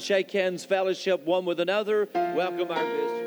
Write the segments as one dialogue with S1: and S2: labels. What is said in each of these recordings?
S1: shake hands, fellowship one with another, welcome our visitors.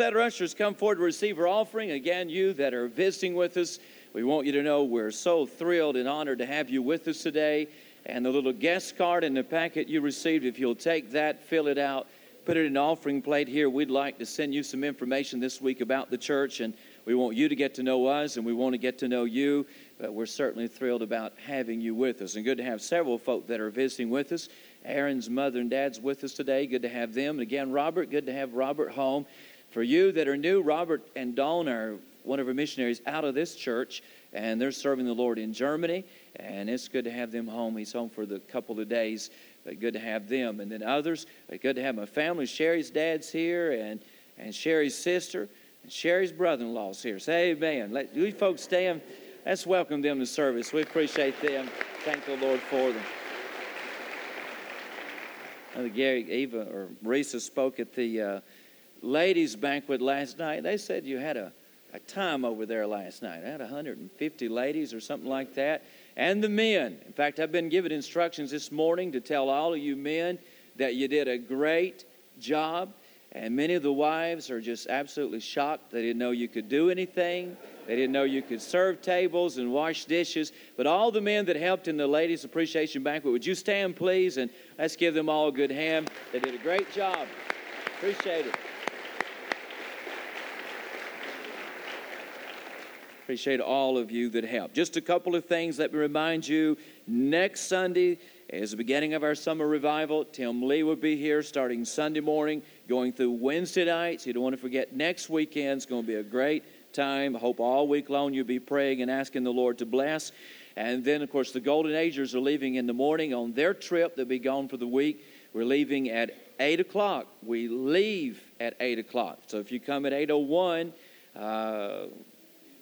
S1: Our ushers come forward to receive our offering, again, you that are visiting with us, we want you to know we're so thrilled and honored to have you with us today. And the little guest card in the packet you received, if you'll take that, fill it out, put it in an offering plate here, we'd like to send you some information this week about the church. And we want you to get to know us, and we want to get to know you. But we're certainly thrilled about having you with us. And good to have several folk that are visiting with us. Aaron's mother and dad's with us today. Good to have them. And again, Robert, good to have Robert home. For you that are new, Robert and Dawn are one of our missionaries out of this church, and they're serving the Lord in Germany. And it's good to have them home. He's home for the couple of days, but good to have them. And then others, good to have my family. Sherry's dad's here, and, and Sherry's sister, and Sherry's brother in law's here. Say amen. Let you folks stand. Let's welcome them to service. We appreciate them. Thank the Lord for them. Uh, Gary, Eva, or Marisa spoke at the. Uh, ladies' banquet last night. They said you had a, a time over there last night. I had 150 ladies or something like that. And the men. In fact, I've been given instructions this morning to tell all of you men that you did a great job. And many of the wives are just absolutely shocked. They didn't know you could do anything. They didn't know you could serve tables and wash dishes. But all the men that helped in the ladies' appreciation banquet, would you stand, please? And let's give them all a good hand. They did a great job. Appreciate it. Appreciate all of you that help. Just a couple of things. Let me remind you next Sunday is the beginning of our summer revival. Tim Lee will be here starting Sunday morning, going through Wednesday nights. You don't want to forget next weekend is going to be a great time. I hope all week long you'll be praying and asking the Lord to bless. And then, of course, the Golden Agers are leaving in the morning on their trip. They'll be gone for the week. We're leaving at 8 o'clock. We leave at 8 o'clock. So if you come at 8.01, uh,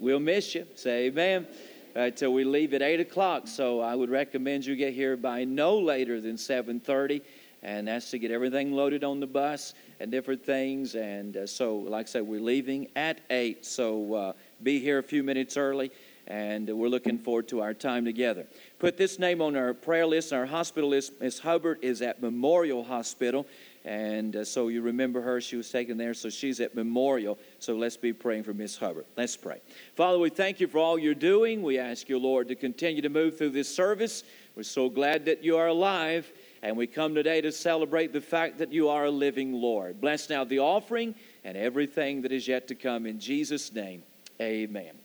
S1: we'll miss you. Say amen. Until we leave at 8 o'clock. So I would recommend you get here by no later than 7.30. And that's to get everything loaded on the bus and different things. And uh, so, like I said, we're leaving at 8. So uh, be here a few minutes early. And we're looking forward to our time together. Put this name on our prayer list, our hospital list. Miss Hubbard is at Memorial Hospital. And uh, so you remember her, she was taken there, so she's at Memorial. So let's be praying for Miss Hubbard. Let's pray. Father, we thank you for all you're doing. We ask you, Lord, to continue to move through this service. We're so glad that you are alive, and we come today to celebrate the fact that you are a living Lord. Bless now the offering and everything that is yet to come. In Jesus' name, amen.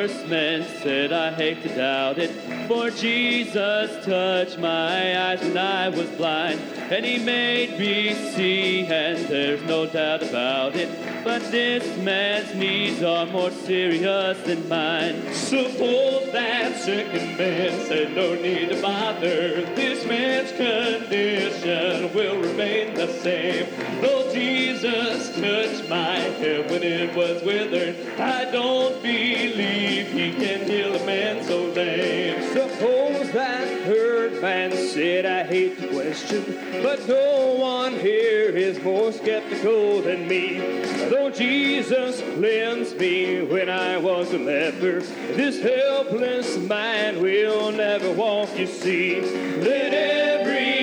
S2: First man said, I hate to doubt it, for Jesus touched my eyes when I was blind, and he made me see, and there's no doubt about it. But this man's needs are more serious than mine. Suppose that second man said, No need to bother. This man's condition will remain the same. Though Jesus touched my head when it was withered, I don't believe he can heal a man so lame. Suppose that third man said, I hate to question, but no one here is more skeptical than me. Though Jesus cleansed me when I was a leper, this helpless man will never walk, you see. Then every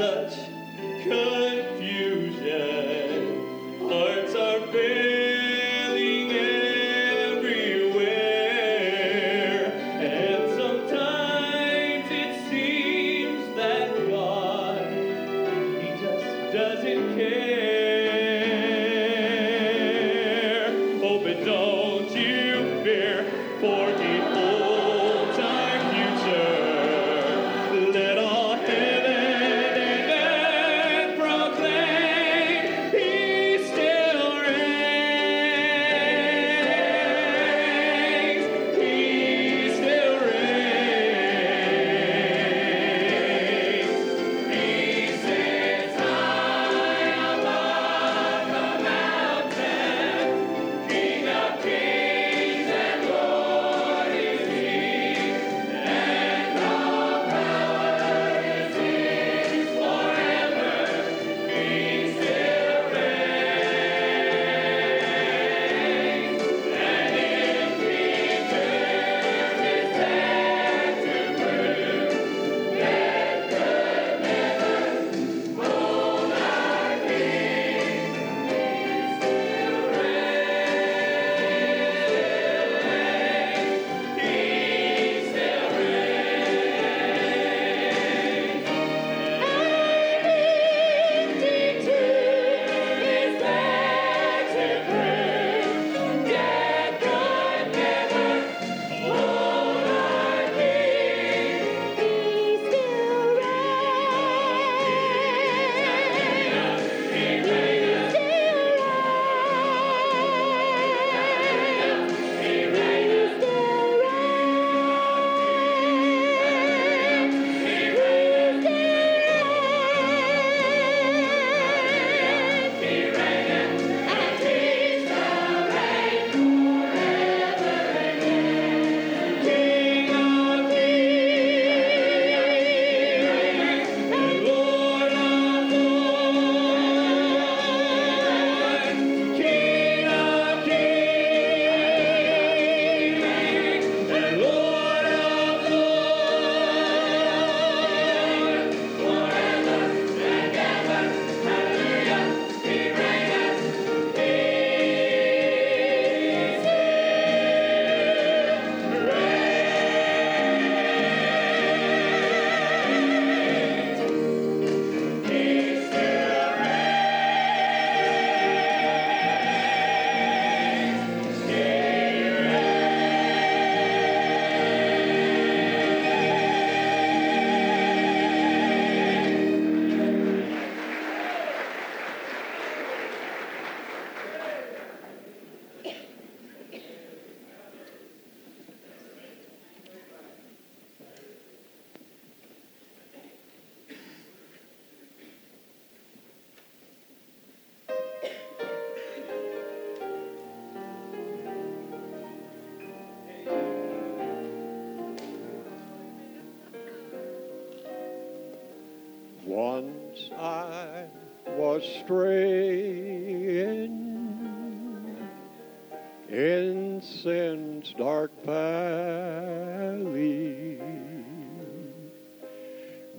S2: such.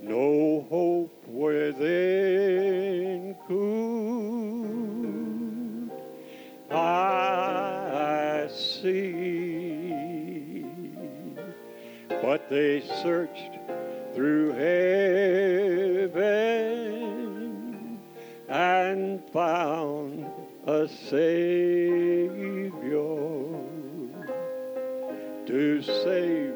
S3: No hope within cool I see. But they searched through heaven and found a Savior to save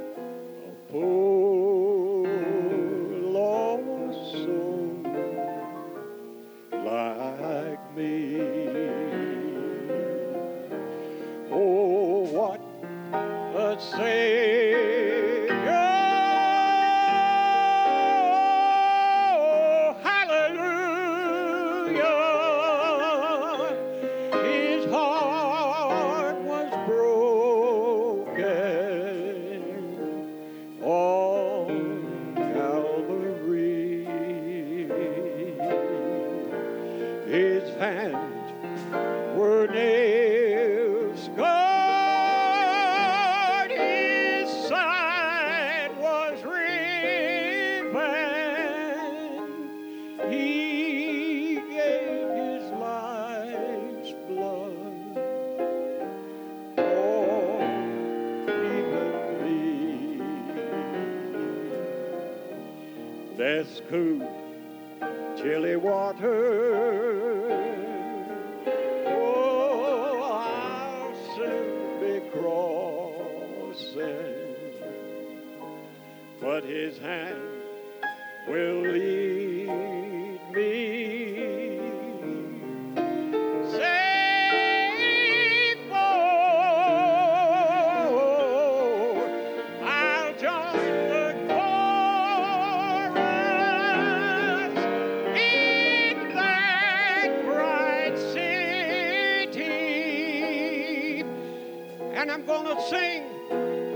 S3: and I'm gonna sing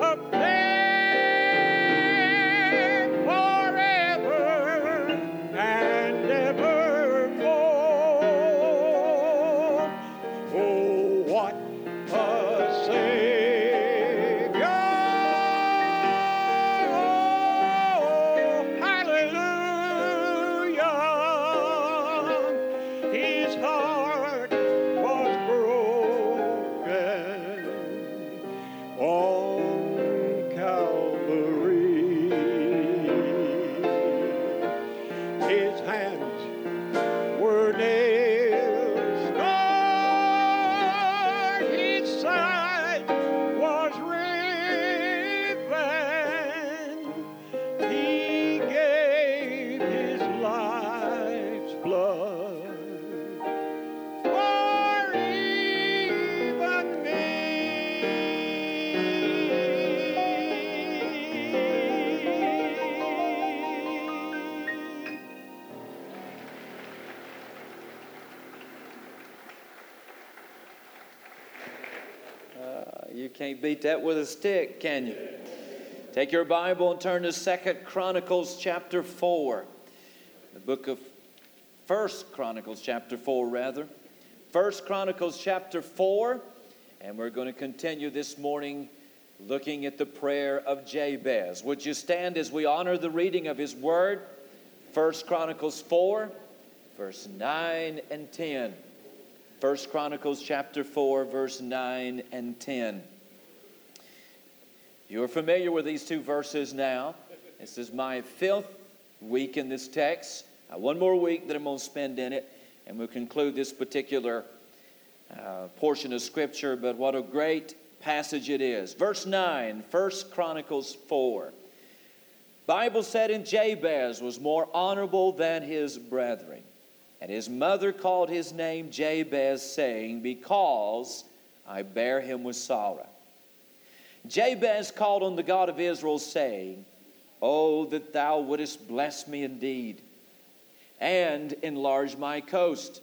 S3: up
S1: beat that with a stick, can you? Take your Bible and turn to Second Chronicles chapter 4. The book of First Chronicles chapter 4, rather. First Chronicles chapter 4. And we're going to continue this morning looking at the prayer of Jabez. Would you stand as we honor the reading of his word? First Chronicles 4, verse 9 and 10. First Chronicles chapter 4, verse 9 and 10. You're familiar with these two verses now. This is my fifth week in this text. Uh, one more week that I'm going to spend in it, and we'll conclude this particular uh, portion of Scripture. But what a great passage it is. Verse 9, 1 Chronicles 4. Bible said, And Jabez was more honorable than his brethren. And his mother called his name Jabez, saying, Because I bear him with sorrow. Jabez called on the God of Israel, saying, Oh, that thou wouldest bless me indeed, and enlarge my coast,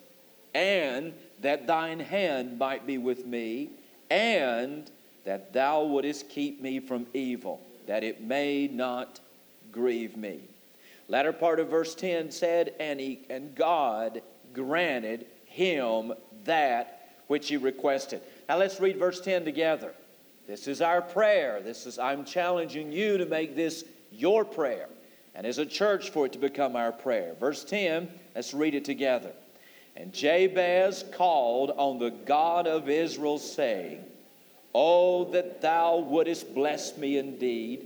S1: and that thine hand might be with me, and that thou wouldest keep me from evil, that it may not grieve me. Latter part of verse 10 said, And, he, and God granted him that which he requested. Now let's read verse 10 together. This is our prayer. This is I'm challenging you to make this your prayer and as a church for it to become our prayer. Verse 10, let's read it together. And Jabez called on the God of Israel, saying, Oh, that thou wouldest bless me indeed,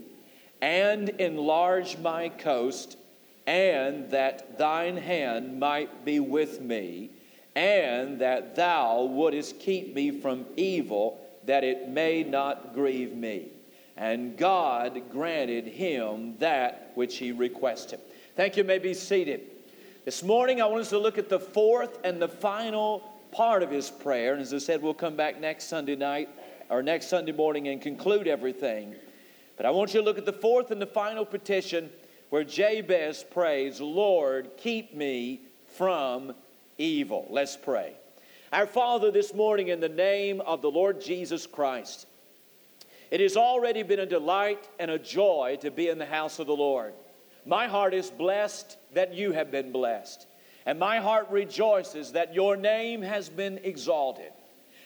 S1: and enlarge my coast, and that thine hand might be with me, and that thou wouldest keep me from evil, that it may not grieve me. And God granted him that which he requested. Thank you. you may be seated. This morning, I want us to look at the fourth and the final part of his prayer. And as I said, we'll come back next Sunday night or next Sunday morning and conclude everything. But I want you to look at the fourth and the final petition where Jabez prays, Lord, keep me from evil. Let's pray. Our Father, this morning, in the name of the Lord Jesus Christ, it has already been a delight and a joy to be in the house of the Lord. My heart is blessed that you have been blessed. And my heart rejoices that your name has been exalted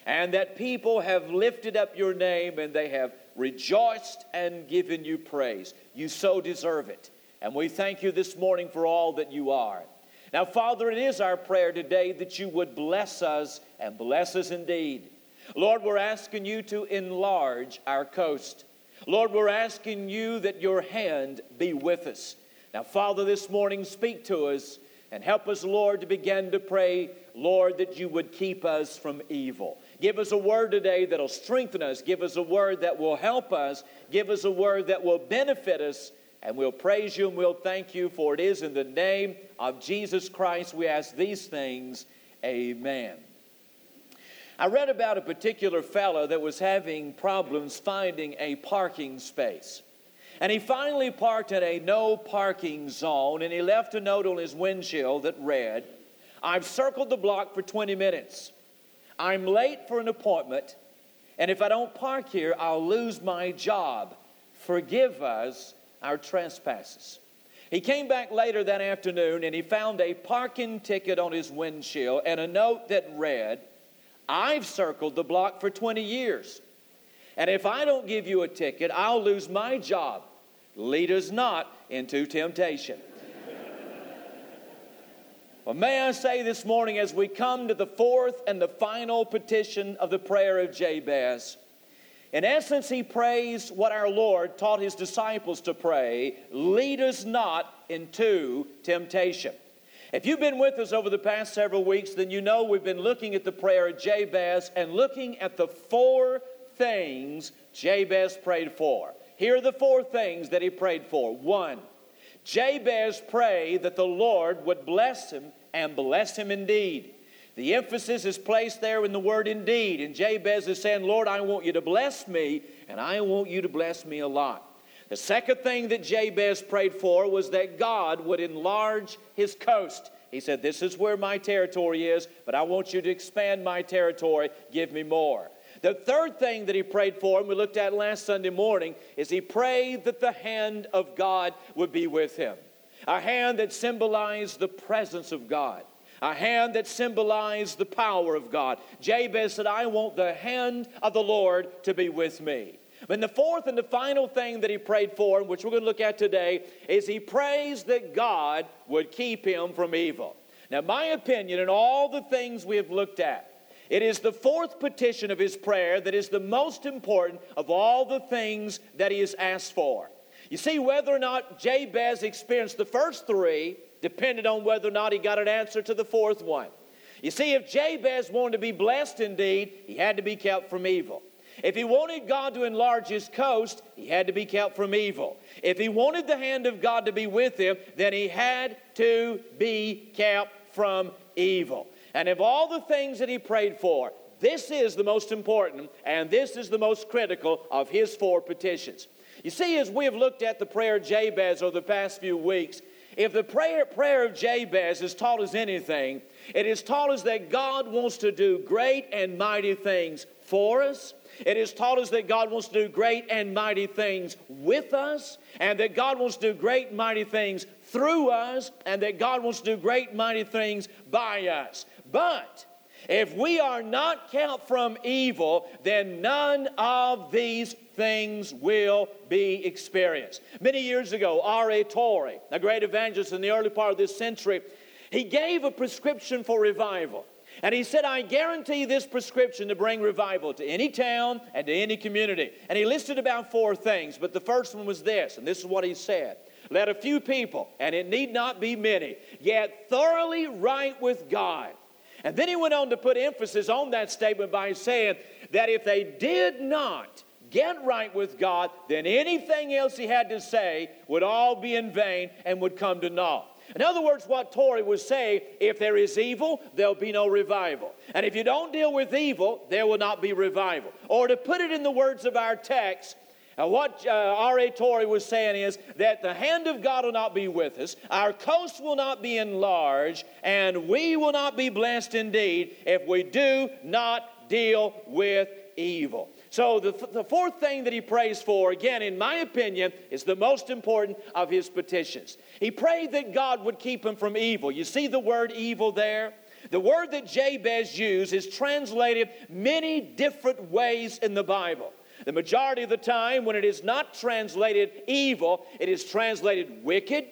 S1: and that people have lifted up your name and they have rejoiced and given you praise. You so deserve it. And we thank you this morning for all that you are. Now, Father, it is our prayer today that you would bless us and bless us indeed. Lord, we're asking you to enlarge our coast. Lord, we're asking you that your hand be with us. Now, Father, this morning, speak to us and help us, Lord, to begin to pray, Lord, that you would keep us from evil. Give us a word today that'll strengthen us. Give us a word that will help us. Give us a word that will benefit us. And we'll praise you and we'll thank you, for it is in the name of Jesus Christ we ask these things. Amen. I read about a particular fellow that was having problems finding a parking space. And he finally parked in a no parking zone and he left a note on his windshield that read, I've circled the block for 20 minutes. I'm late for an appointment, and if I don't park here, I'll lose my job. Forgive us our trespasses. He came back later that afternoon and he found a parking ticket on his windshield and a note that read, I've circled the block for 20 years. And if I don't give you a ticket, I'll lose my job. Lead us not into temptation. well, may I say this morning, as we come to the fourth and the final petition of the prayer of Jabez, in essence, he prays what our Lord taught his disciples to pray lead us not into temptation. If you've been with us over the past several weeks, then you know we've been looking at the prayer of Jabez and looking at the four things Jabez prayed for. Here are the four things that he prayed for. One, Jabez prayed that the Lord would bless him and bless him indeed. The emphasis is placed there in the word indeed. And Jabez is saying, Lord, I want you to bless me, and I want you to bless me a lot. The second thing that Jabez prayed for was that God would enlarge his coast. He said, This is where my territory is, but I want you to expand my territory. Give me more. The third thing that he prayed for, and we looked at last Sunday morning, is he prayed that the hand of God would be with him. A hand that symbolized the presence of God, a hand that symbolized the power of God. Jabez said, I want the hand of the Lord to be with me. But the fourth and the final thing that he prayed for, which we're going to look at today, is he prays that God would keep him from evil. Now, my opinion, in all the things we have looked at, it is the fourth petition of his prayer that is the most important of all the things that he has asked for. You see, whether or not Jabez experienced the first three depended on whether or not he got an answer to the fourth one. You see, if Jabez wanted to be blessed indeed, he had to be kept from evil. If he wanted God to enlarge his coast, he had to be kept from evil. If he wanted the hand of God to be with him, then he had to be kept from evil. And of all the things that he prayed for, this is the most important and this is the most critical of his four petitions. You see, as we have looked at the prayer of Jabez over the past few weeks, if the prayer, prayer of Jabez is taught as anything, it is taught us that God wants to do great and mighty things for us. It is taught us that God wants to do great and mighty things with us, and that God wants to do great and mighty things through us, and that God wants to do great and mighty things by us. But if we are not kept from evil, then none of these things will be experienced. Many years ago, R.A. Torrey, a great evangelist in the early part of this century, he gave a prescription for revival. And he said, I guarantee this prescription to bring revival to any town and to any community. And he listed about four things, but the first one was this, and this is what he said Let a few people, and it need not be many, get thoroughly right with God. And then he went on to put emphasis on that statement by saying that if they did not get right with God, then anything else he had to say would all be in vain and would come to naught. In other words, what Torrey was saying if there is evil, there'll be no revival. And if you don't deal with evil, there will not be revival. Or to put it in the words of our text, uh, what uh, R.A. Torrey was saying is that the hand of God will not be with us, our coast will not be enlarged, and we will not be blessed indeed if we do not deal with evil. So, the, the fourth thing that he prays for, again, in my opinion, is the most important of his petitions. He prayed that God would keep him from evil. You see the word evil there? The word that Jabez used is translated many different ways in the Bible. The majority of the time, when it is not translated evil, it is translated wicked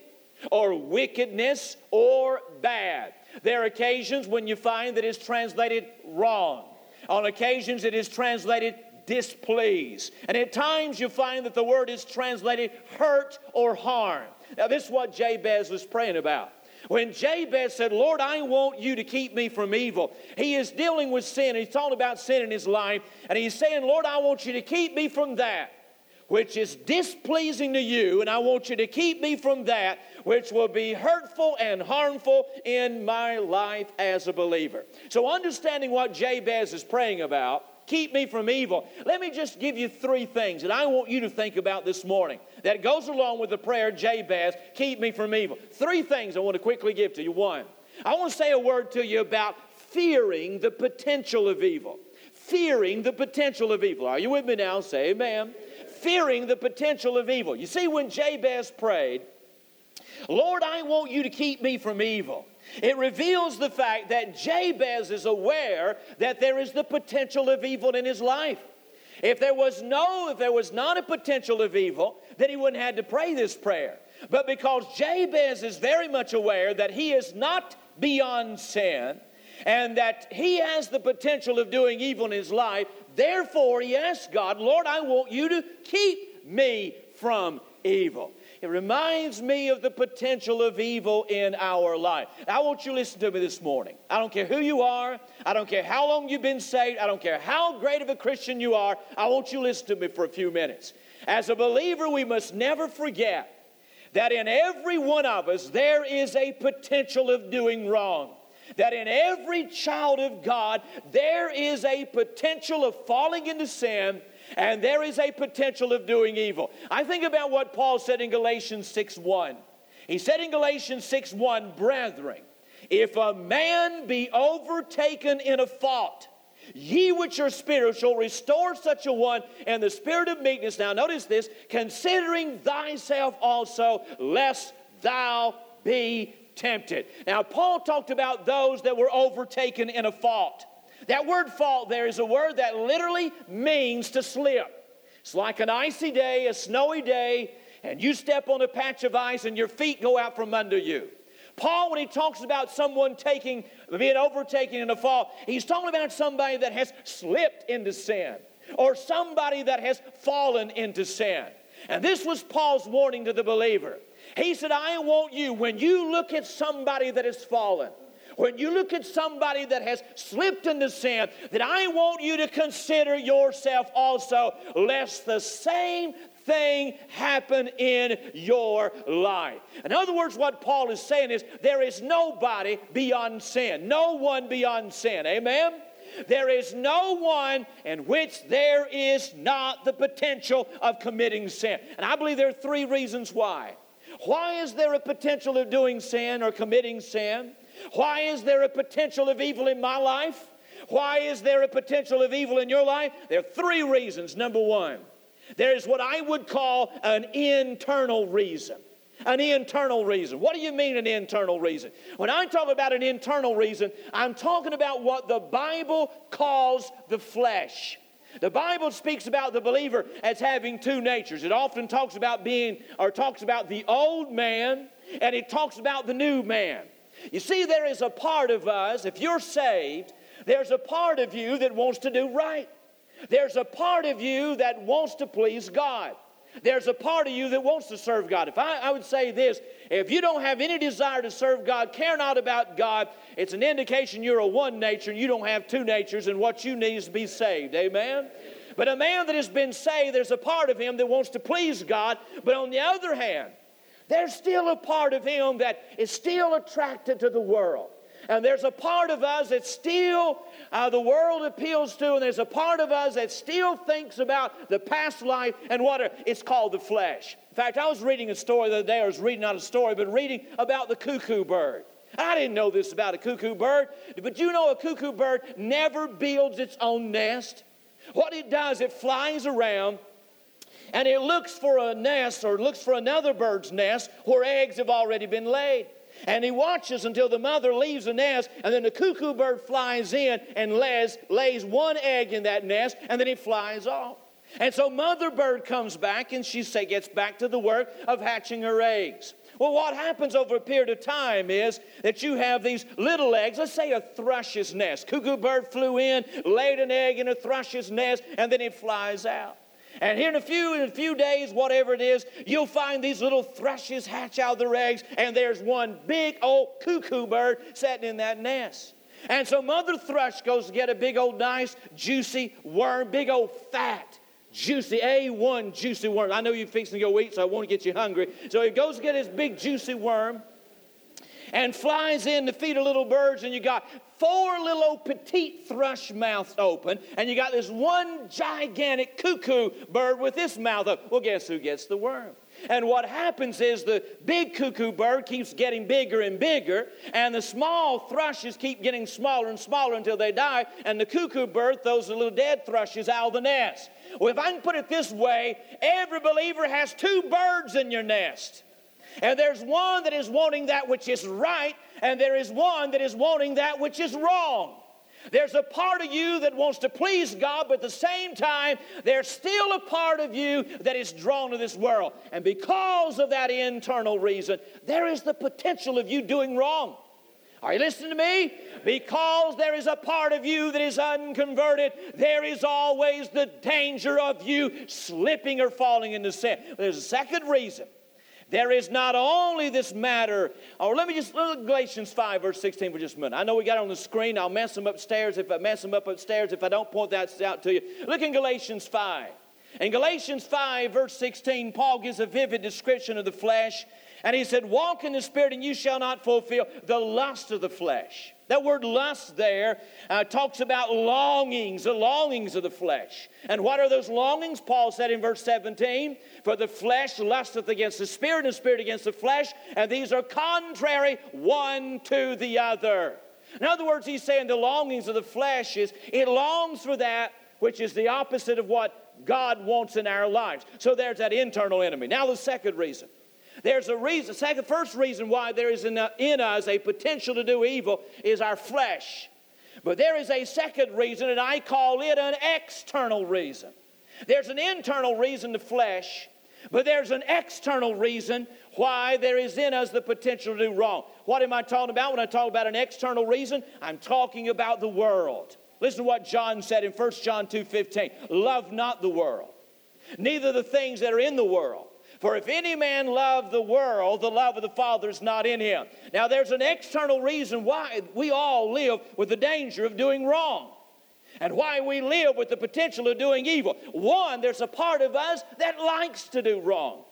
S1: or wickedness or bad. There are occasions when you find that it's translated wrong. On occasions, it is translated displease. And at times you find that the word is translated hurt or harm. Now, this is what Jabez was praying about. When Jabez said, Lord, I want you to keep me from evil, he is dealing with sin. He's talking about sin in his life. And he's saying, Lord, I want you to keep me from that which is displeasing to you, and I want you to keep me from that which will be hurtful and harmful in my life as a believer. So, understanding what Jabez is praying about, keep me from evil. Let me just give you three things that I want you to think about this morning that goes along with the prayer Jabez, keep me from evil. Three things I want to quickly give to you. One, I want to say a word to you about fearing the potential of evil. Fearing the potential of evil. Are you with me now? Say amen. Fearing the potential of evil. You see, when Jabez prayed, Lord, I want you to keep me from evil. It reveals the fact that Jabez is aware that there is the potential of evil in his life. If there was no, if there was not a potential of evil, then he wouldn't have to pray this prayer. But because Jabez is very much aware that he is not beyond sin and that he has the potential of doing evil in his life, therefore he asks God, Lord, I want you to keep me from evil. It reminds me of the potential of evil in our life. I want you to listen to me this morning. I don't care who you are. I don't care how long you've been saved. I don't care how great of a Christian you are. I want you to listen to me for a few minutes. As a believer, we must never forget that in every one of us there is a potential of doing wrong. That in every child of God there is a potential of falling into sin and there is a potential of doing evil. I think about what Paul said in Galatians 6 1. He said in Galatians 6 1, Brethren, if a man be overtaken in a fault, ye which are spiritual, restore such a one in the spirit of meekness. Now, notice this considering thyself also, lest thou be tempted. Now, Paul talked about those that were overtaken in a fault. That word fault there is a word that literally means to slip. It's like an icy day, a snowy day, and you step on a patch of ice and your feet go out from under you. Paul, when he talks about someone taking, being overtaken in a fall, he's talking about somebody that has slipped into sin or somebody that has fallen into sin. And this was Paul's warning to the believer. He said, I want you, when you look at somebody that has fallen, when you look at somebody that has slipped into sin, that I want you to consider yourself also, lest the same thing happen in your life. In other words, what Paul is saying is there is nobody beyond sin, no one beyond sin. Amen? There is no one in which there is not the potential of committing sin. And I believe there are three reasons why. Why is there a potential of doing sin or committing sin? Why is there a potential of evil in my life? Why is there a potential of evil in your life? There are three reasons. Number one, there's what I would call an internal reason. An internal reason. What do you mean, an internal reason? When I talk about an internal reason, I'm talking about what the Bible calls the flesh. The Bible speaks about the believer as having two natures. It often talks about being, or talks about the old man, and it talks about the new man. You see, there is a part of us, if you're saved, there's a part of you that wants to do right. There's a part of you that wants to please God. There's a part of you that wants to serve God. If I, I would say this, if you don't have any desire to serve God, care not about God, it's an indication you're a one nature and you don't have two natures, and what you need is to be saved. Amen? But a man that has been saved, there's a part of him that wants to please God, but on the other hand, there's still a part of him that is still attracted to the world. And there's a part of us that still uh, the world appeals to, and there's a part of us that still thinks about the past life and what it's called the flesh. In fact, I was reading a story the other day. I was reading not a story, but reading about the cuckoo bird. I didn't know this about a cuckoo bird, but you know a cuckoo bird never builds its own nest. What it does, it flies around and it looks for a nest or looks for another bird's nest where eggs have already been laid. And he watches until the mother leaves the nest, and then the cuckoo bird flies in and lays, lays one egg in that nest, and then he flies off. And so mother bird comes back and she say, gets back to the work of hatching her eggs. Well, what happens over a period of time is that you have these little eggs. Let's say a thrush's nest. Cuckoo bird flew in, laid an egg in a thrush's nest, and then it flies out. And here in a few in a few days, whatever it is, you'll find these little thrushes hatch out their eggs, and there's one big old cuckoo bird sitting in that nest. And so Mother Thrush goes to get a big old nice juicy worm, big old fat juicy A1 juicy worm. I know you're fixing to go eat, so I won't get you hungry. So he goes to get his big juicy worm and flies in to feed a little birds, and you got four little petite thrush mouths open, and you got this one gigantic cuckoo bird with this mouth open. Well, guess who gets the worm? And what happens is the big cuckoo bird keeps getting bigger and bigger, and the small thrushes keep getting smaller and smaller until they die, and the cuckoo bird throws the little dead thrushes out of the nest. Well, if I can put it this way, every believer has two birds in your nest. And there's one that is wanting that which is right, and there is one that is wanting that which is wrong. There's a part of you that wants to please God, but at the same time, there's still a part of you that is drawn to this world. And because of that internal reason, there is the potential of you doing wrong. Are you listening to me? Because there is a part of you that is unconverted, there is always the danger of you slipping or falling into sin. There's a second reason. There is not only this matter, or let me just look at Galatians 5, verse 16 for just a minute. I know we got it on the screen. I'll mess them upstairs if I mess them up upstairs if I don't point that out to you. Look in Galatians 5. In Galatians 5, verse 16, Paul gives a vivid description of the flesh. And he said, Walk in the Spirit, and you shall not fulfill the lust of the flesh. That word lust there uh, talks about longings, the longings of the flesh. And what are those longings? Paul said in verse 17, For the flesh lusteth against the spirit, and the spirit against the flesh, and these are contrary one to the other. In other words, he's saying the longings of the flesh is it longs for that which is the opposite of what God wants in our lives. So there's that internal enemy. Now, the second reason. There's a reason, second, first reason why there is in, uh, in us a potential to do evil is our flesh. But there is a second reason, and I call it an external reason. There's an internal reason to flesh, but there's an external reason why there is in us the potential to do wrong. What am I talking about when I talk about an external reason? I'm talking about the world. Listen to what John said in 1 John 2:15. Love not the world, neither the things that are in the world. For if any man love the world, the love of the Father is not in him. Now, there's an external reason why we all live with the danger of doing wrong and why we live with the potential of doing evil. One, there's a part of us that likes to do wrong.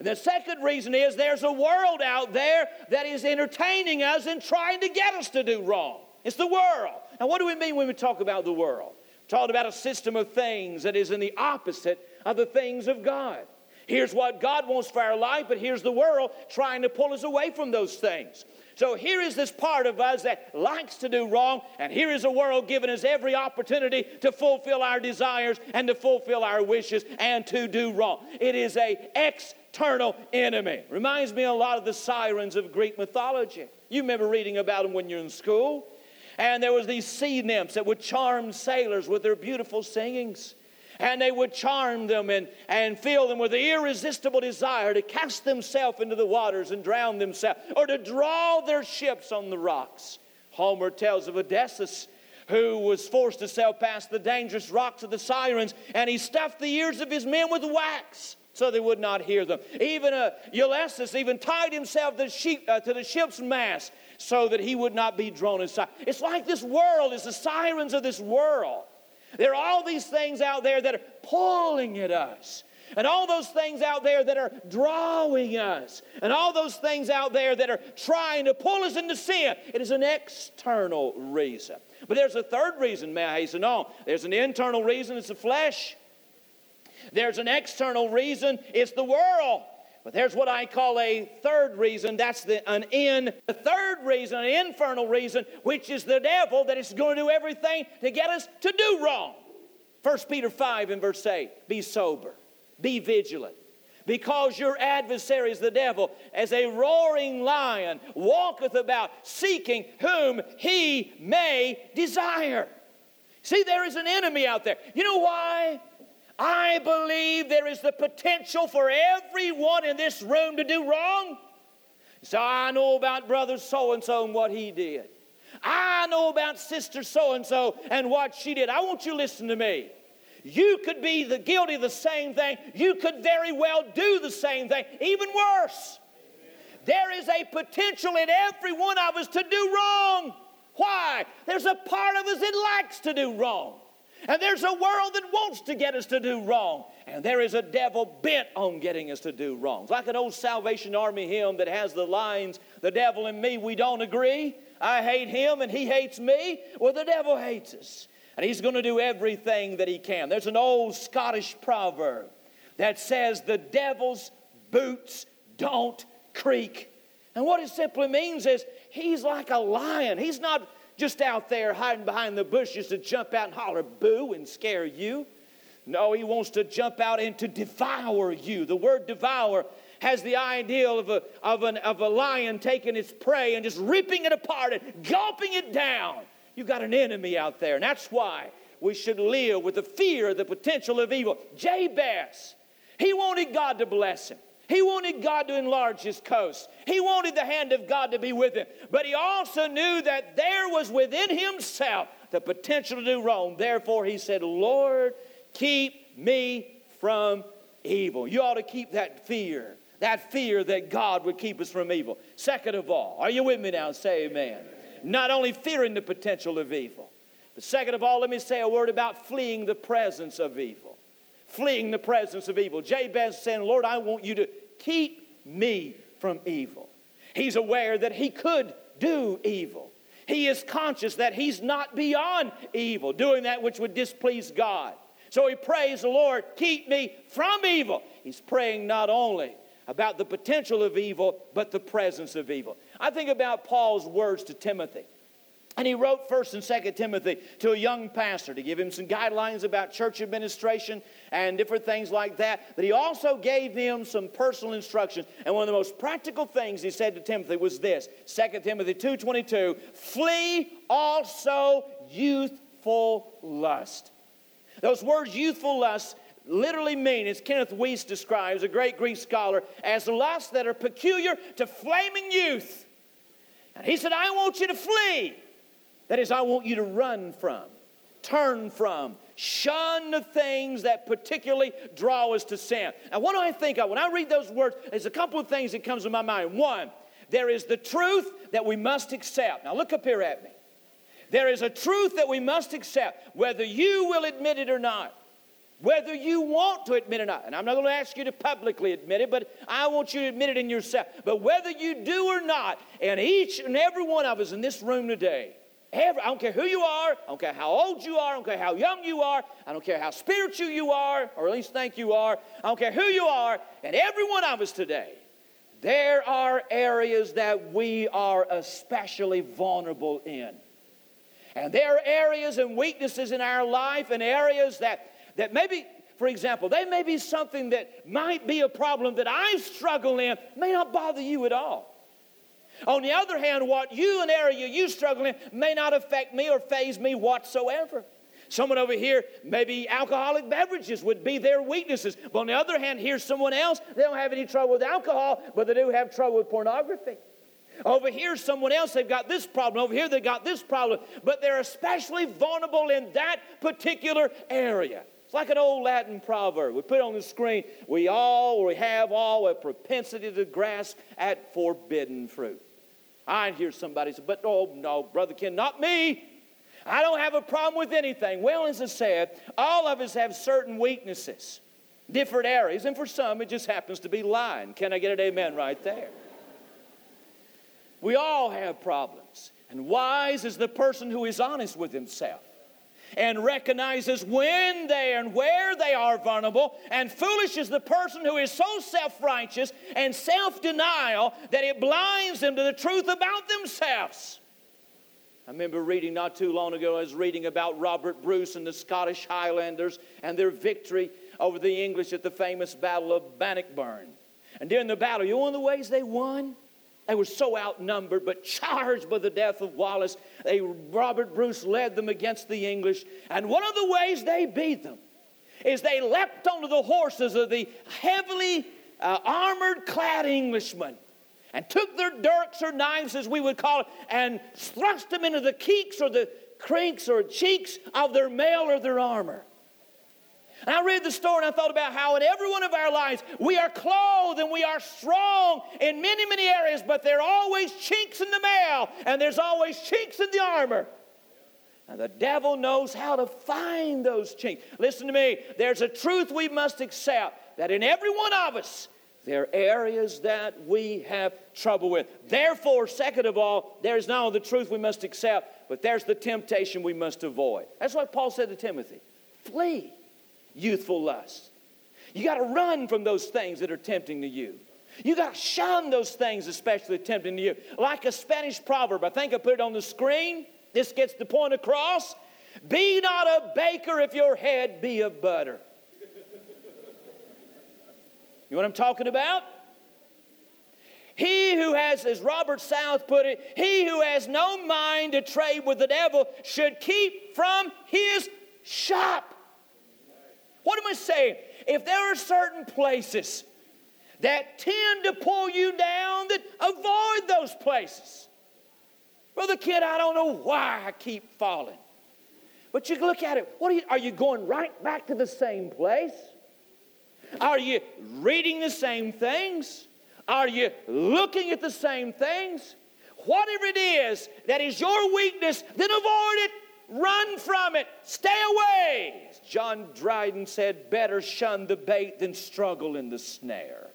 S1: And the second reason is there's a world out there that is entertaining us and trying to get us to do wrong. It's the world. Now, what do we mean when we talk about the world? We're talking about a system of things that is in the opposite of the things of God. Here's what God wants for our life, but here's the world trying to pull us away from those things. So here is this part of us that likes to do wrong, and here is a world giving us every opportunity to fulfill our desires and to fulfill our wishes and to do wrong. It is a external enemy. Reminds me a lot of the sirens of Greek mythology. You remember reading about them when you're in school. And there was these sea nymphs that would charm sailors with their beautiful singings. And they would charm them and, and fill them with the irresistible desire to cast themselves into the waters and drown themselves or to draw their ships on the rocks. Homer tells of Odysseus who was forced to sail past the dangerous rocks of the Sirens, and he stuffed the ears of his men with wax so they would not hear them. Even uh, Ulysses even tied himself to the, sheep, uh, to the ship's mast so that he would not be drawn aside. It's like this world is the sirens of this world. There are all these things out there that are pulling at us. And all those things out there that are drawing us, and all those things out there that are trying to pull us into sin. It is an external reason. But there's a third reason, may I hasten on. There's an internal reason, it's the flesh. There's an external reason, it's the world. But there's what I call a third reason. That's the, an in. The third reason, an infernal reason, which is the devil that is going to do everything to get us to do wrong. 1 Peter 5 and verse 8 Be sober, be vigilant. Because your adversary is the devil, as a roaring lion, walketh about seeking whom he may desire. See, there is an enemy out there. You know why? I believe there is the potential for everyone in this room to do wrong. So I know about brother so and so and what he did. I know about sister so and so and what she did. I want you to listen to me. You could be the guilty of the same thing. You could very well do the same thing, even worse. There is a potential in every one of us to do wrong. Why? There's a part of us that likes to do wrong. And there's a world that wants to get us to do wrong. And there is a devil bent on getting us to do wrong. It's like an old Salvation Army hymn that has the lines, The devil and me, we don't agree. I hate him and he hates me. Well, the devil hates us. And he's going to do everything that he can. There's an old Scottish proverb that says, The devil's boots don't creak. And what it simply means is he's like a lion. He's not just out there hiding behind the bushes to jump out and holler boo and scare you. No, he wants to jump out and to devour you. The word devour has the ideal of a, of, an, of a lion taking its prey and just ripping it apart and gulping it down. You've got an enemy out there, and that's why we should live with the fear of the potential of evil. Jabez, he wanted God to bless him. He wanted God to enlarge his coast. He wanted the hand of God to be with him. But he also knew that there was within himself the potential to do wrong. Therefore, he said, Lord, keep me from evil. You ought to keep that fear, that fear that God would keep us from evil. Second of all, are you with me now? Say amen. Not only fearing the potential of evil, but second of all, let me say a word about fleeing the presence of evil fleeing the presence of evil. Jabez saying, Lord, I want you to keep me from evil. He's aware that he could do evil. He is conscious that he's not beyond evil, doing that which would displease God. So he prays, the Lord, keep me from evil. He's praying not only about the potential of evil, but the presence of evil. I think about Paul's words to Timothy. And he wrote 1st and 2nd Timothy to a young pastor to give him some guidelines about church administration and different things like that. But he also gave him some personal instruction. And one of the most practical things he said to Timothy was this 2 Timothy 2:22, flee also youthful lust. Those words youthful lust literally mean, as Kenneth Wuest describes, a great Greek scholar, as lusts that are peculiar to flaming youth. And he said, I want you to flee. That is, I want you to run from, turn from, shun the things that particularly draw us to sin. Now, what do I think of? When I read those words, there's a couple of things that comes to my mind. One, there is the truth that we must accept. Now, look up here at me. There is a truth that we must accept, whether you will admit it or not. Whether you want to admit it or not. And I'm not going to ask you to publicly admit it, but I want you to admit it in yourself. But whether you do or not, and each and every one of us in this room today, Every, I don't care who you are. I don't care how old you are. I don't care how young you are. I don't care how spiritual you are, or at least think you are. I don't care who you are. And every one of us today, there are areas that we are especially vulnerable in. And there are areas and weaknesses in our life and areas that, that maybe, for example, they may be something that might be a problem that I struggle in, may not bother you at all. On the other hand, what you, an area you struggle in, may not affect me or faze me whatsoever. Someone over here, maybe alcoholic beverages would be their weaknesses. But on the other hand, here's someone else, they don't have any trouble with alcohol, but they do have trouble with pornography. Over here, someone else, they've got this problem. Over here, they've got this problem. But they're especially vulnerable in that particular area. It's like an old Latin proverb. We put on the screen. We all, we have all a propensity to grasp at forbidden fruit. I hear somebody say, but oh no, Brother Ken, not me. I don't have a problem with anything. Well, as I said, all of us have certain weaknesses, different areas, and for some it just happens to be lying. Can I get an amen right there? We all have problems. And wise is the person who is honest with himself and recognizes when they and where they are vulnerable. And foolish is the person who is so self righteous and self denial that it blinds them to the truth about themselves. I remember reading not too long ago, I was reading about Robert Bruce and the Scottish Highlanders and their victory over the English at the famous Battle of Bannockburn. And during the battle, you know one of the ways they won? They were so outnumbered, but charged by the death of Wallace, they, Robert Bruce led them against the English. And one of the ways they beat them is they leapt onto the horses of the heavily uh, armored clad Englishmen and took their dirks or knives, as we would call it, and thrust them into the keeks or the crinks or cheeks of their mail or their armor. I read the story and I thought about how in every one of our lives we are clothed and we are strong in many, many areas, but there are always chinks in the mail and there's always chinks in the armor. And the devil knows how to find those chinks. Listen to me, there's a truth we must accept that in every one of us, there are areas that we have trouble with. Therefore, second of all, there's not only the truth we must accept, but there's the temptation we must avoid. That's what Paul said to Timothy flee youthful lust. You got to run from those things that are tempting to you. You got to shun those things, especially tempting to you. Like a Spanish proverb, I think I put it on the screen. This gets the point across. Be not a baker if your head be of butter. You know what I'm talking about? He who has, as Robert South put it, he who has no mind to trade with the devil should keep from his shop. What am I saying? If there are certain places that tend to pull you down, that avoid those places. Brother Kid, I don't know why I keep falling. But you look at it, what are you, are you going right back to the same place? Are you reading the same things? Are you looking at the same things? Whatever it is that is your weakness, then avoid it Run from it. Stay away. John Dryden said, better shun the bait than struggle in the snare.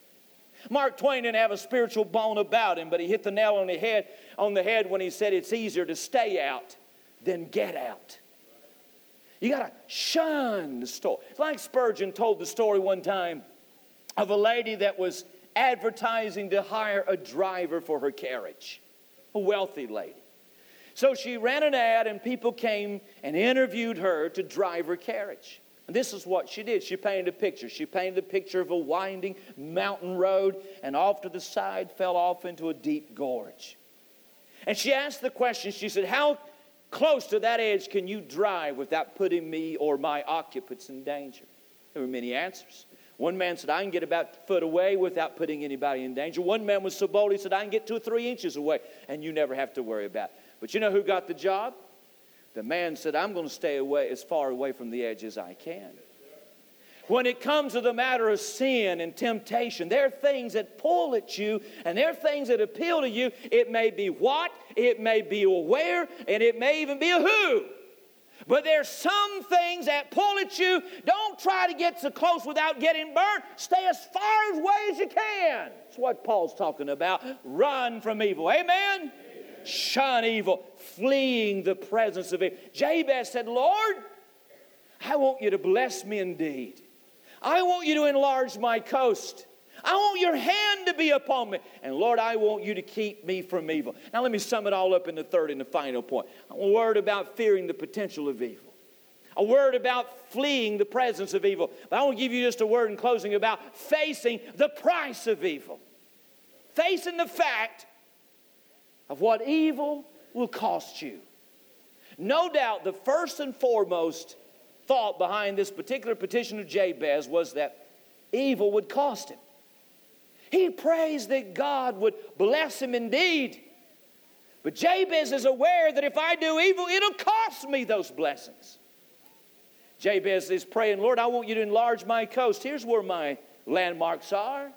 S1: Mark Twain didn't have a spiritual bone about him, but he hit the nail on the head on the head when he said it's easier to stay out than get out. You got to shun the story. Like Spurgeon told the story one time of a lady that was advertising to hire a driver for her carriage, a wealthy lady. So she ran an ad, and people came and interviewed her to drive her carriage. And this is what she did. She painted a picture. She painted a picture of a winding mountain road, and off to the side fell off into a deep gorge. And she asked the question she said, How close to that edge can you drive without putting me or my occupants in danger? There were many answers. One man said, I can get about a foot away without putting anybody in danger. One man was so bold, he said, I can get two or three inches away, and you never have to worry about it. But you know who got the job? The man said, I'm going to stay away as far away from the edge as I can. When it comes to the matter of sin and temptation, there are things that pull at you and there are things that appeal to you. It may be what, it may be where, and it may even be a who. But there's some things that pull at you. Don't try to get so close without getting burnt. Stay as far away as you can. That's what Paul's talking about. Run from evil. Amen? Shun evil, fleeing the presence of it. Jabez said, Lord, I want you to bless me indeed. I want you to enlarge my coast. I want your hand to be upon me. And Lord, I want you to keep me from evil. Now, let me sum it all up in the third and the final point. A word about fearing the potential of evil. A word about fleeing the presence of evil. But I want to give you just a word in closing about facing the price of evil. Facing the fact of what evil will cost you. No doubt the first and foremost thought behind this particular petition of Jabez was that evil would cost him. He prays that God would bless him indeed. But Jabez is aware that if I do evil, it'll cost me those blessings. Jabez is praying, Lord, I want you to enlarge my coast. Here's where my landmarks are.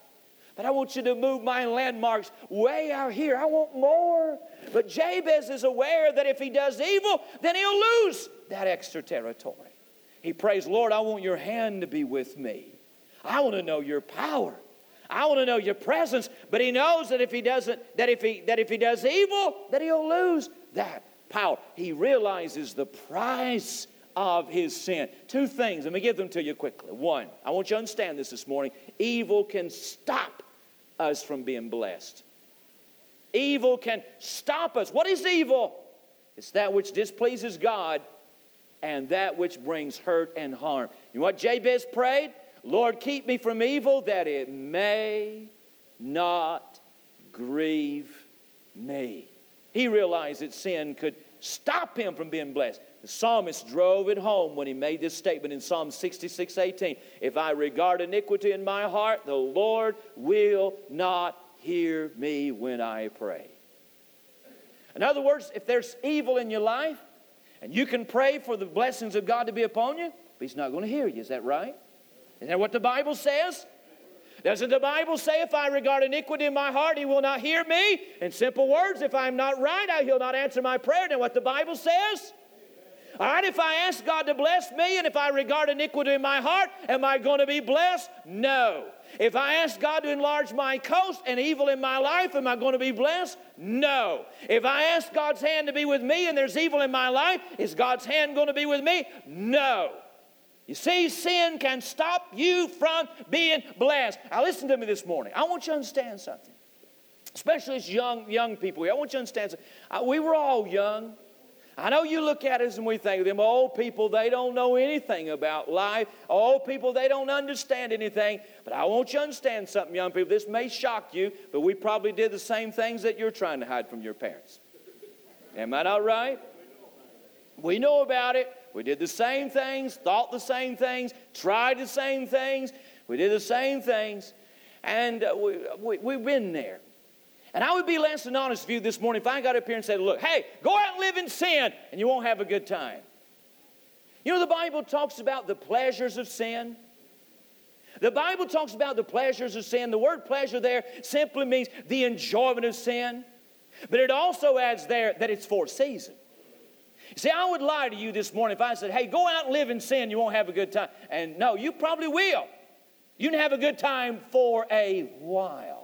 S1: But I want you to move my landmarks way out here. I want more. But Jabez is aware that if he does evil, then he'll lose that extra territory. He prays, Lord, I want your hand to be with me. I want to know your power. I want to know your presence. But he knows that if he doesn't, that if he that if he does evil, that he'll lose that power. He realizes the price of his sin. Two things, let me give them to you quickly. One, I want you to understand this this morning. Evil can stop us from being blessed. Evil can stop us. What is evil? It's that which displeases God and that which brings hurt and harm. You know what Jabez prayed? Lord, keep me from evil that it may not grieve me. He realized that sin could stop him from being blessed. The psalmist drove it home when he made this statement in Psalm 66 18. If I regard iniquity in my heart, the Lord will not hear me when I pray. In other words, if there's evil in your life, and you can pray for the blessings of God to be upon you, but He's not going to hear you. Is that right? Isn't that what the Bible says? Doesn't the Bible say, if I regard iniquity in my heart, he will not hear me? In simple words, if I'm not right, he'll not answer my prayer. Then what the Bible says? All right, if I ask God to bless me and if I regard iniquity in my heart, am I going to be blessed? No. If I ask God to enlarge my coast and evil in my life, am I going to be blessed? No. If I ask God's hand to be with me and there's evil in my life, is God's hand going to be with me? No. You see, sin can stop you from being blessed. Now, listen to me this morning. I want you to understand something, especially as young, young people. Here. I want you to understand something. Uh, we were all young. I know you look at us and we think them old people, they don't know anything about life. Old people, they don't understand anything. But I want you to understand something, young people. This may shock you, but we probably did the same things that you're trying to hide from your parents. Am I not right? We know about it. We did the same things, thought the same things, tried the same things. We did the same things. And uh, we, we, we've been there. And I would be less than honest with you this morning if I got up here and said, Look, hey, go out and live in sin and you won't have a good time. You know, the Bible talks about the pleasures of sin. The Bible talks about the pleasures of sin. The word pleasure there simply means the enjoyment of sin, but it also adds there that it's for a season. See, I would lie to you this morning if I said, hey, go out and live in sin, you won't have a good time. And no, you probably will. You can have a good time for a while.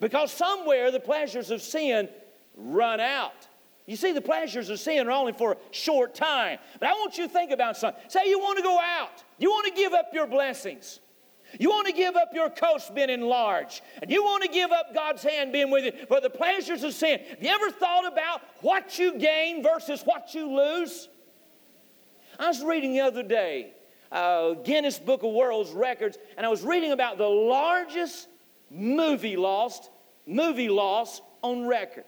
S1: Because somewhere the pleasures of sin run out. You see, the pleasures of sin are only for a short time. But I want you to think about something. Say you want to go out, you want to give up your blessings. You want to give up your coast being enlarged, and you want to give up God's hand being with you for the pleasures of sin. Have you ever thought about what you gain versus what you lose? I was reading the other day, uh, Guinness Book of World's Records, and I was reading about the largest movie lost, movie loss on record.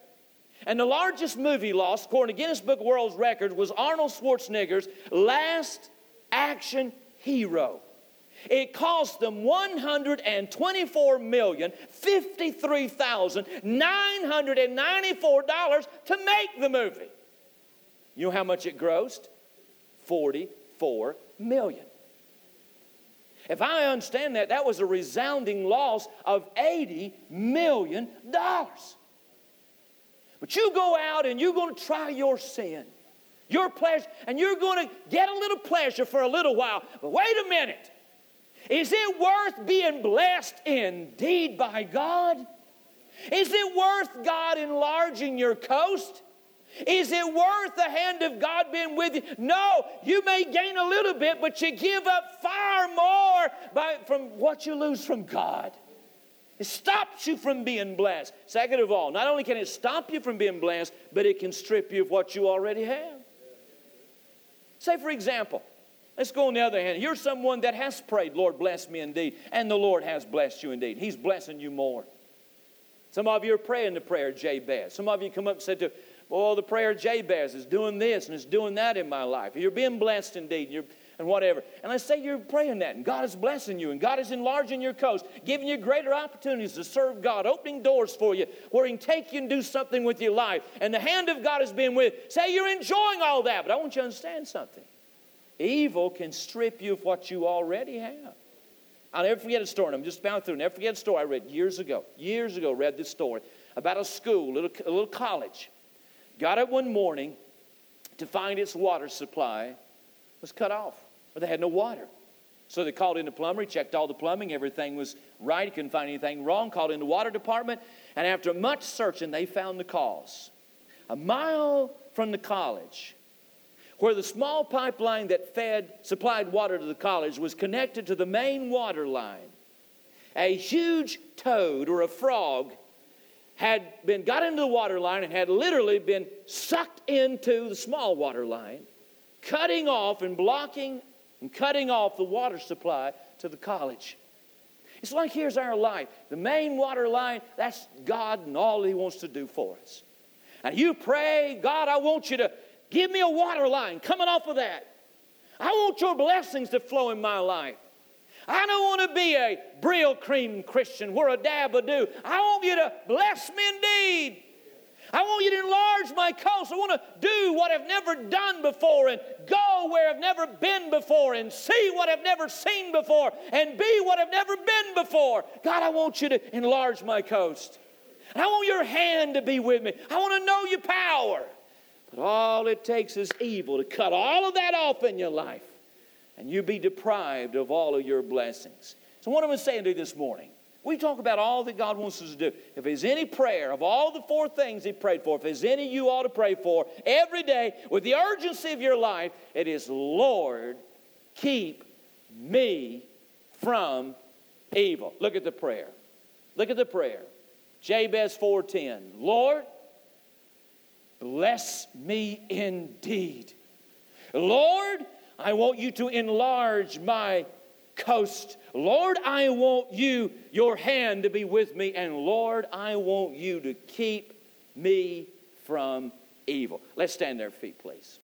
S1: And the largest movie loss, according to Guinness Book World Records, was Arnold Schwarzenegger's last action hero. It cost them $124,053,994 to make the movie. You know how much it grossed? 44 million. If I understand that, that was a resounding loss of $80 million. But you go out and you're going to try your sin, your pleasure, and you're going to get a little pleasure for a little while. But wait a minute. Is it worth being blessed indeed by God? Is it worth God enlarging your coast? Is it worth the hand of God being with you? No, you may gain a little bit, but you give up far more by, from what you lose from God. It stops you from being blessed. Second of all, not only can it stop you from being blessed, but it can strip you of what you already have. Say, for example, let's go on the other hand. You're someone that has prayed, Lord, bless me indeed, and the Lord has blessed you indeed. He's blessing you more. Some of you are praying the prayer Jabez. Some of you come up and said to Oh, the prayer of Jabez is doing this and is doing that in my life. You're being blessed indeed. And you're and whatever. And let's say you're praying that, and God is blessing you, and God is enlarging your coast, giving you greater opportunities to serve God, opening doors for you where He can take you and do something with your life. And the hand of God has been with. Say you're enjoying all that, but I want you to understand something. Evil can strip you of what you already have. I'll never forget a story, and I'm just bound through. Never forget a story I read years ago. Years ago, read this story about a school, little, a little college. Got up one morning to find its water supply was cut off. But they had no water. So they called in the plumber, he checked all the plumbing, everything was right, he couldn't find anything wrong, called in the water department, and after much searching, they found the cause. A mile from the college, where the small pipeline that fed, supplied water to the college was connected to the main water line, a huge toad or a frog had been got into the water line and had literally been sucked into the small water line, cutting off and blocking and cutting off the water supply to the college. It's like here's our life. The main water line, that's God and all He wants to do for us. And you pray, God, I want you to give me a water line coming off of that. I want your blessings to flow in my life. I don't want to be a Brylcreem Christian We're a dab will do. I want you to bless me indeed. I want you to enlarge my coast. I want to do what I've never done before and go where I've never been before and see what I've never seen before and be what I've never been before. God, I want you to enlarge my coast. And I want your hand to be with me. I want to know your power. But all it takes is evil to cut all of that off in your life and you be deprived of all of your blessings. So, what am I saying to you this morning? We talk about all that God wants us to do. If there's any prayer of all the four things He prayed for, if there's any you ought to pray for every day with the urgency of your life, it is Lord, keep me from evil. Look at the prayer. Look at the prayer. Jabez 4:10. Lord, bless me indeed. Lord, I want you to enlarge my coast. Lord, I want you, your hand to be with me, and Lord, I want you to keep me from evil. Let's stand there, feet, please.